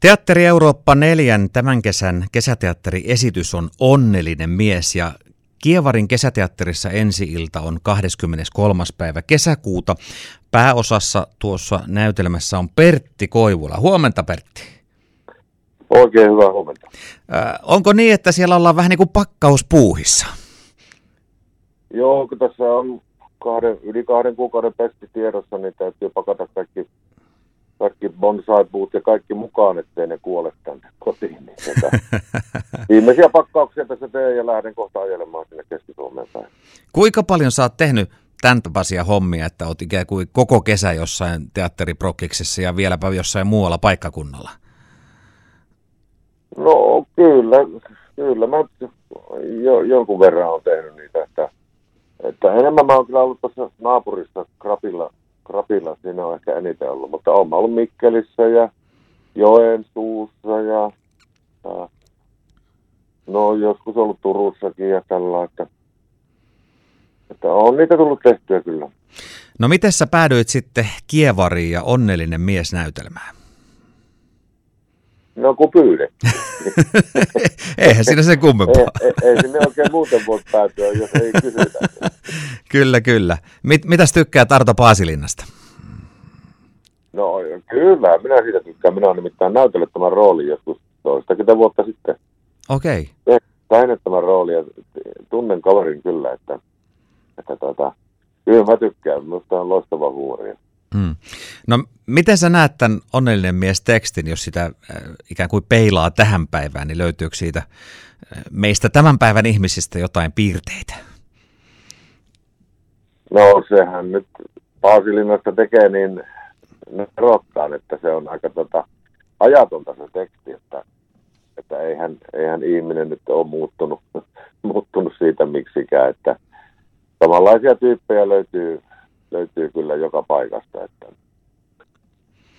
Teatteri Eurooppa 4 tämän kesän kesäteatteriesitys on Onnellinen mies ja Kievarin kesäteatterissa ensi-ilta on 23. päivä kesäkuuta. Pääosassa tuossa näytelmässä on Pertti Koivula. Huomenta Pertti. Oikein hyvää huomenta. Äh, onko niin, että siellä ollaan vähän niin kuin pakkauspuuhissa? Joo, kun tässä on kahden, yli kahden kuukauden pesti tiedossa, niin täytyy pakata kaikki kaikki bonsai-puut ja kaikki mukaan, ettei ne kuole tänne kotiin. Niin viimeisiä pakkauksia tässä teen ja lähden kohta ajelemaan sinne Keski-Suomeen päin. Kuinka paljon sä oot tehnyt tämän tapaisia hommia, että oot ikään kuin koko kesä jossain teatteriprokkiksessa ja vieläpä jossain muualla paikkakunnalla? No kyllä, kyllä. Mä jo, jonkun verran on tehnyt niitä, että, että enemmän mä oon kyllä ollut tuossa naapurissa Krapilla Krapilla siinä on ehkä eniten ollut, mutta olen ollut Mikkelissä ja Joensuussa ja, ja no joskus ollut Turussakin ja tällä, että, että on niitä tullut tehtyä kyllä. No miten sä päädyit sitten Kievariin ja onnellinen mies näytelmään? No kun pyydettiin. Eihän siinä se kummempaa. ei, ei, ei sinne oikein muuten voi päätyä, jos ei kysytä. kyllä, kyllä. Mit, mitäs tykkää Tarto Paasilinnasta? No kyllä, minä siitä tykkään. Minä olen nimittäin näytellyt tämän roolin joskus toistakymmentä vuotta sitten. Okei. Okay. Tehnyt tämän roolin ja tunnen kaverin kyllä, että, että tuota, kyllä mä tykkään. Minusta on loistava huumoria. Hmm. No miten sä näet tämän onnellinen mies tekstin, jos sitä äh, ikään kuin peilaa tähän päivään, niin löytyykö siitä äh, meistä tämän päivän ihmisistä jotain piirteitä? No sehän nyt Paasilinnasta tekee niin erottaan, että se on aika tota, ajatonta se teksti, että, että eihän, eihän ihminen nyt ole muuttunut, muuttunut siitä miksikään, että samanlaisia tyyppejä löytyy löytyy kyllä joka paikasta, että,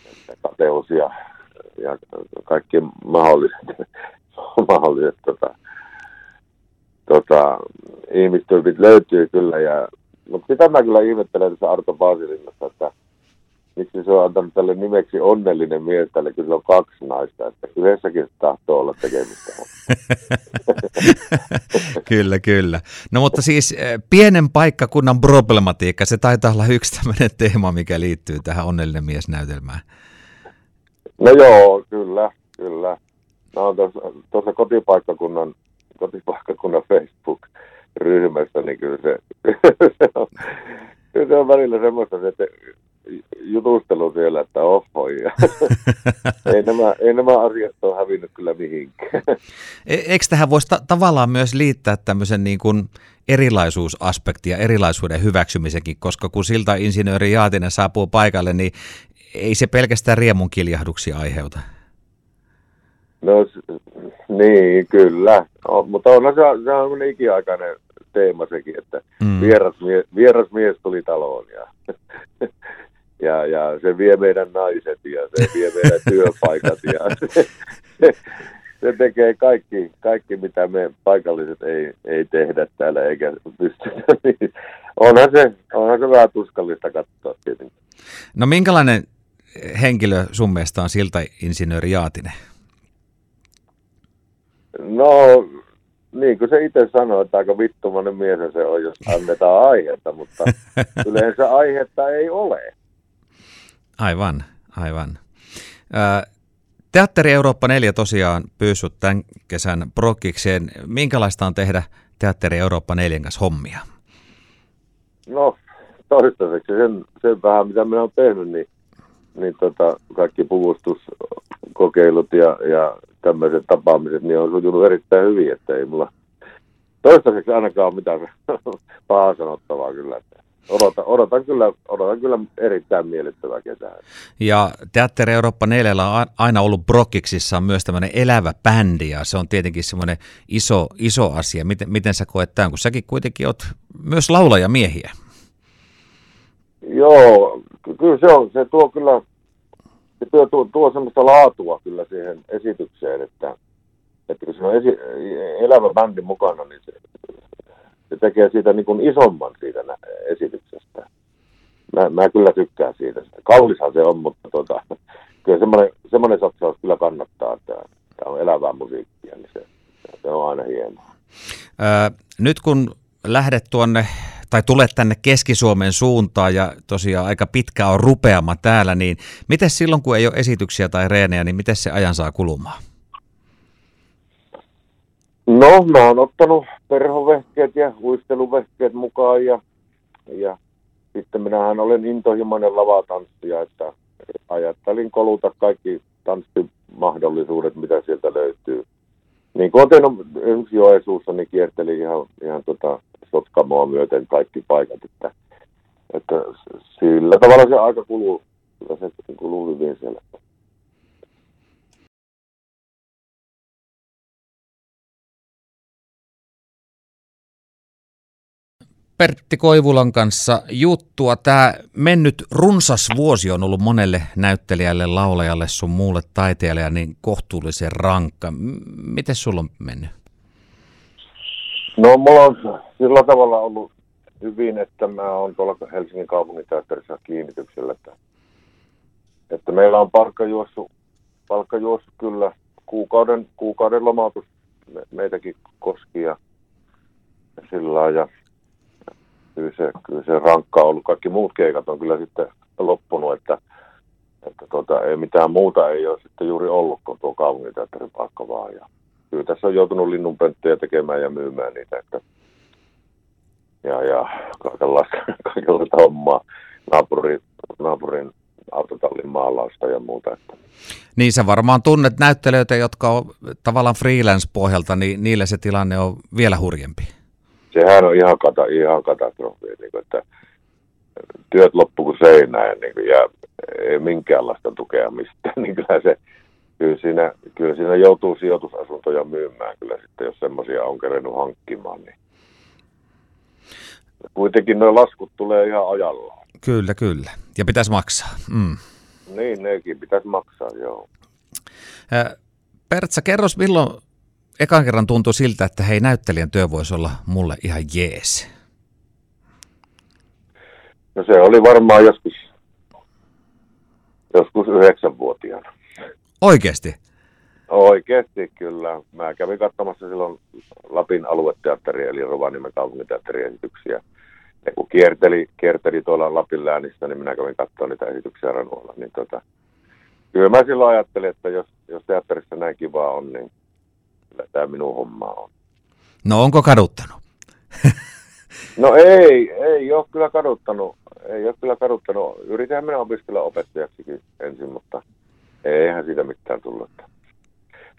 että kateus ja, ja kaikki mahdolliset, mahdolliset tota, tota, ihmistyypit löytyy kyllä. Ja, mutta sitä mä kyllä ihmettelen tässä Arto Paasilinnassa, että miksi se on antanut tälle nimeksi onnellinen mies tälle, kun on kaksi naista, että yhdessäkin tahtoo olla tekemistä. kyllä, kyllä. No mutta siis eh, pienen paikkakunnan problematiikka, se taitaa olla yksi tämmöinen teema, mikä liittyy tähän onnellinen mies näytelmään. No joo, kyllä, kyllä. No tuossa kotipaikkakunnan, kotipaikkakunnan Facebook-ryhmässä, niin kyllä se, se, on, kyllä se on välillä semmoista, että jutustelu siellä, että oho. Ja ei, nämä, ei nämä asiat ole hävinnyt kyllä mihinkään. E, eikö tähän voisi ta- tavallaan myös liittää tämmöisen niin kuin erilaisuusaspektia, erilaisuuden hyväksymisenkin, koska kun siltä insinööri Jaatinen saapuu paikalle, niin ei se pelkästään riemun kiljahduksia aiheuta. No niin, kyllä. No, mutta on se, se on ikiaikainen teema sekin, että mm. vieras, mie, vieras mies tuli taloon ja ja, ja se vie meidän naiset ja se vie meidän työpaikat ja se, se tekee kaikki, kaikki, mitä me paikalliset ei, ei tehdä täällä eikä pystytä. Niin onhan, se, onhan se vähän tuskallista katsoa tietenkin. No minkälainen henkilö sun mielestä on siltä insinööri Jaatinen? No, niin kuin se itse sanoi, että aika vittumainen mies se on, jos annetaan aihetta, mutta yleensä aihetta ei ole. Aivan, aivan. Teatteri Eurooppa 4 tosiaan pyyssut tämän kesän prokkikseen. Minkälaista on tehdä Teatteri Eurooppa 4 kanssa hommia? No, toistaiseksi sen, sen vähän, mitä minä olen tehnyt, niin, niin tota, kaikki puvustuskokeilut ja, ja tämmöiset tapaamiset, niin on sujunut erittäin hyvin, että ei mulla toistaiseksi ainakaan ole mitään pahaa sanottavaa kyllä. Että odotan, odotan, kyllä, odotan kyllä erittäin miellyttävää kesää. Ja Teatteri Eurooppa 4 on aina ollut Brokkiksissa myös tämmöinen elävä bändi ja se on tietenkin semmoinen iso, iso asia. Miten, miten sä koet tämän, kun säkin kuitenkin oot myös laulaja miehiä? Joo, kyllä se on. Se tuo kyllä se tuo, tuo, tuo semmoista laatua kyllä siihen esitykseen, että, että kun se on esi, elävä bändi mukana, niin se, se tekee siitä niin kuin isomman siitä esityksestä. Mä, mä kyllä tykkään siitä. Kallishan se on, mutta tota, kyllä semmoinen, semmoinen satsaus kyllä kannattaa, että tämä on elävää musiikkia, niin se, se on aina hienoa. Öö, nyt kun lähdet tuonne tai tulet tänne Keski-Suomen suuntaan ja tosiaan aika pitkä on rupeama täällä, niin miten silloin kun ei ole esityksiä tai reenejä, niin miten se ajan saa kulumaan? No, mä oon ottanut perhovehkeet ja huisteluvehkeet mukaan ja, ja sitten minähän olen intohimoinen lavatanssija, että ajattelin koluta kaikki tanssimahdollisuudet, mitä sieltä löytyy. Niin kuin olen tehnyt Joesuussa, niin kierteli ihan, ihan tota Sotkamoa myöten kaikki paikat, että, että sillä tavalla se aika kuluu, kyllä se kuluu hyvin siellä. Pertti Koivulan kanssa juttua. Tämä mennyt runsas vuosi on ollut monelle näyttelijälle, laulajalle, sun muulle taiteilijalle niin kohtuullisen rankka. Miten sulla on mennyt? No mulla on sillä tavalla ollut hyvin, että mä oon tuolla Helsingin kaupunginteatterissa kiinnityksellä, että, että meillä on palkkajuossu, palkkajuossu kyllä kuukauden, kuukauden lomautus me, meitäkin koski ja, ja sillä ja kyllä se, kyllä se rankka on ollut. Kaikki muut keikat on kyllä sitten loppunut, että, että tota, ei mitään muuta ei ole sitten juuri ollut kuin tuo kaupunginteatterin paikka vaan. Ja kyllä tässä on joutunut linnunpönttöjä tekemään ja myymään niitä, että ja, ja kaikenlaista, kaikenlaista hommaa, naapurin, naapurin autotallin maalausta ja muuta. Että. Niin sä varmaan tunnet näyttelijöitä, jotka on tavallaan freelance-pohjalta, niin niille se tilanne on vielä hurjempi sehän on ihan, kata, ihan katastrofi, niin kuin, että työt loppu kuin seinään niin kuin, ja ei minkäänlaista tukea mistään, niin kyllä se, kyllä siinä, kyllä siinä joutuu sijoitusasuntoja myymään kyllä sitten, jos semmoisia on kerennyt hankkimaan, niin kuitenkin nuo laskut tulee ihan ajallaan. Kyllä, kyllä. Ja pitäisi maksaa. Mm. Niin, nekin pitäisi maksaa, joo. Pertsa, kerros milloin ekan kerran tuntui siltä, että hei näyttelijän työ voisi olla mulle ihan jees? No se oli varmaan joskus, joskus yhdeksänvuotiaana. Oikeasti? Oikeasti kyllä. Mä kävin katsomassa silloin Lapin alueteatteri eli Rovaniemen kaupunginteatterin esityksiä. Ja kun kierteli, kierteli tuolla Lapin läänissä, niin minä kävin katsomaan niitä esityksiä Ranualla. Niin tota, kyllä mä silloin ajattelin, että jos, jos teatterissa näin kivaa on, niin kyllä tämä minun homma on. No onko kaduttanut? no ei, ei ole kyllä kaduttanut. Ei ole kyllä kaduttanut. Yritän minä opiskella opettajaksikin ensin, mutta eihän siitä mitään tullut.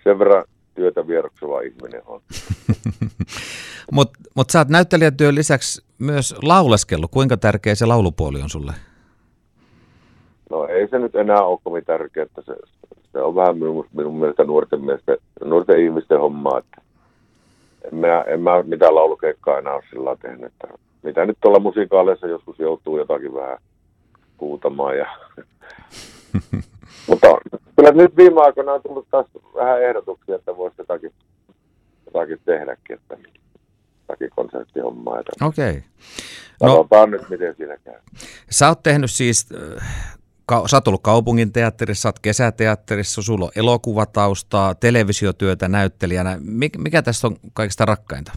Sen verran työtä vieroksuva ihminen on. Mutta mut sä oot näyttelijätyön lisäksi myös lauleskellut. Kuinka tärkeä se laulupuoli on sulle? No ei se nyt enää ole kovin tärkeää. Se, se on vähän minun, minun mielestä nuorten, mielestä, nuorten ihmisten hommaa, että en mä, en mä mitään laulukeikkaa enää ole sillä tehnyt. Että mitä nyt tuolla musiikaaleissa joskus joutuu jotakin vähän kuutamaan. Ja... Mutta kyllä nyt viime aikoina on tullut taas vähän ehdotuksia, että voisi jotakin, jotakin tehdäkin, että jotakin konserttihommaa. Okei. Okay. No, Katsotaan nyt, miten siinä käy. Sä oot tehnyt siis sä oot ollut kaupungin teatterissa, sä oot kesäteatterissa, sulla on elokuvataustaa, televisiotyötä näyttelijänä. Mik, mikä tässä on kaikista rakkainta?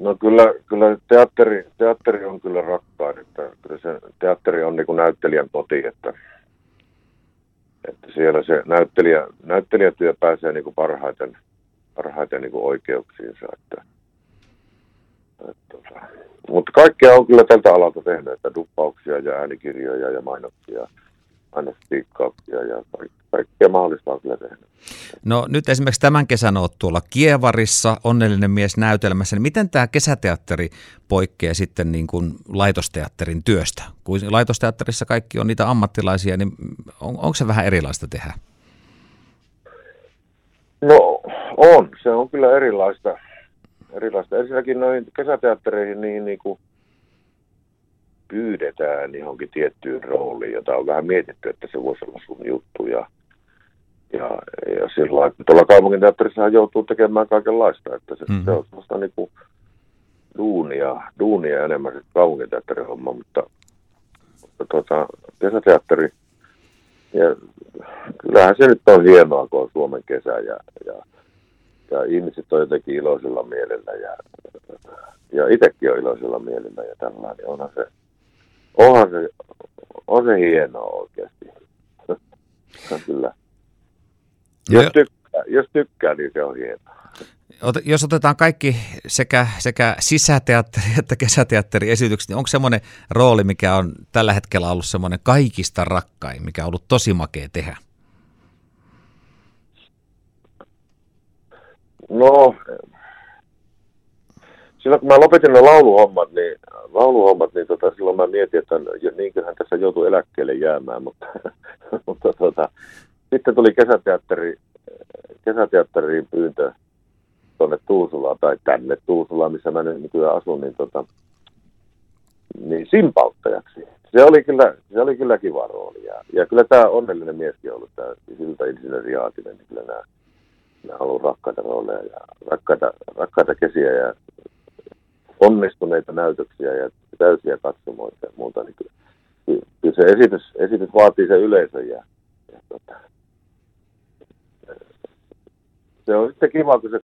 No kyllä, kyllä teatteri, teatteri on kyllä rakkain, että kyllä se teatteri on niin kuin näyttelijän koti, että, että siellä se näyttelijä, näyttelijätyö pääsee niin kuin parhaiten, parhaiten niin kuin oikeuksiinsa, että, että, mutta kaikkea on kyllä tältä alalta tehnyt, että duppauksia ja äänikirjoja ja mainoksia, mainospiikkauksia ja kaikkea mahdollista on kyllä tehnyt. No nyt esimerkiksi tämän kesän olet tuolla Kievarissa, Onnellinen mies näytelmässä, niin miten tämä kesäteatteri poikkeaa sitten niin kuin laitosteatterin työstä? Kun laitosteatterissa kaikki on niitä ammattilaisia, niin on, onko se vähän erilaista tehdä? No on, se on kyllä erilaista erilaista. Ensinnäkin noihin kesäteattereihin niin, niin kuin pyydetään johonkin tiettyyn rooliin, jota on vähän mietitty, että se voisi olla sun juttu. Ja, ja, ja sillä tuolla kaupunginteatterissa joutuu tekemään kaikenlaista, että se, mm-hmm. se on sellaista niin kuin duunia, duunia enemmän se kaupunginteatterin homma, mutta, mutta tuota, kesäteatteri, ja kyllähän se nyt on hienoa, kun on Suomen kesä ja, ja, ja ihmiset on jotenkin iloisilla mielellä ja, ja itsekin on iloisilla mielellä ja tällainen. Niin onhan se, onhan se, on se hienoa oikeasti. Kyllä. Jos tykkää, jos tykkää, niin se on hienoa jos otetaan kaikki sekä, sekä sisäteatteri että kesäteatteriesitykset, niin onko semmoinen rooli, mikä on tällä hetkellä ollut semmoinen kaikista rakkain, mikä on ollut tosi makea tehdä? No, silloin kun mä lopetin ne lauluhommat, niin, lauluhommat, niin tota, silloin mä mietin, että niinköhän tässä joutuu eläkkeelle jäämään, mutta, mutta tota, sitten tuli kesäteatteri, kesäteatteriin pyyntö tuonne Tuusulaan tai tänne Tuusulaan, missä mä nykyään asun, niin, tota, niin simpauttajaksi. Se oli kyllä, se oli kyllä kiva rooli. Ja, ja kyllä tämä onnellinen mieskin ollut, tämä siltainsinööri Jaatinen, niin kyllä nämä, on ollut rakkaita rooleja ja rakkaita, rakkaita kesiä ja onnistuneita näytöksiä ja täysiä katsomoita ja muuta, niin kyllä, kyllä se esitys, esitys vaatii sen yleisön ja, ja tota, se on sitten kiva, kun se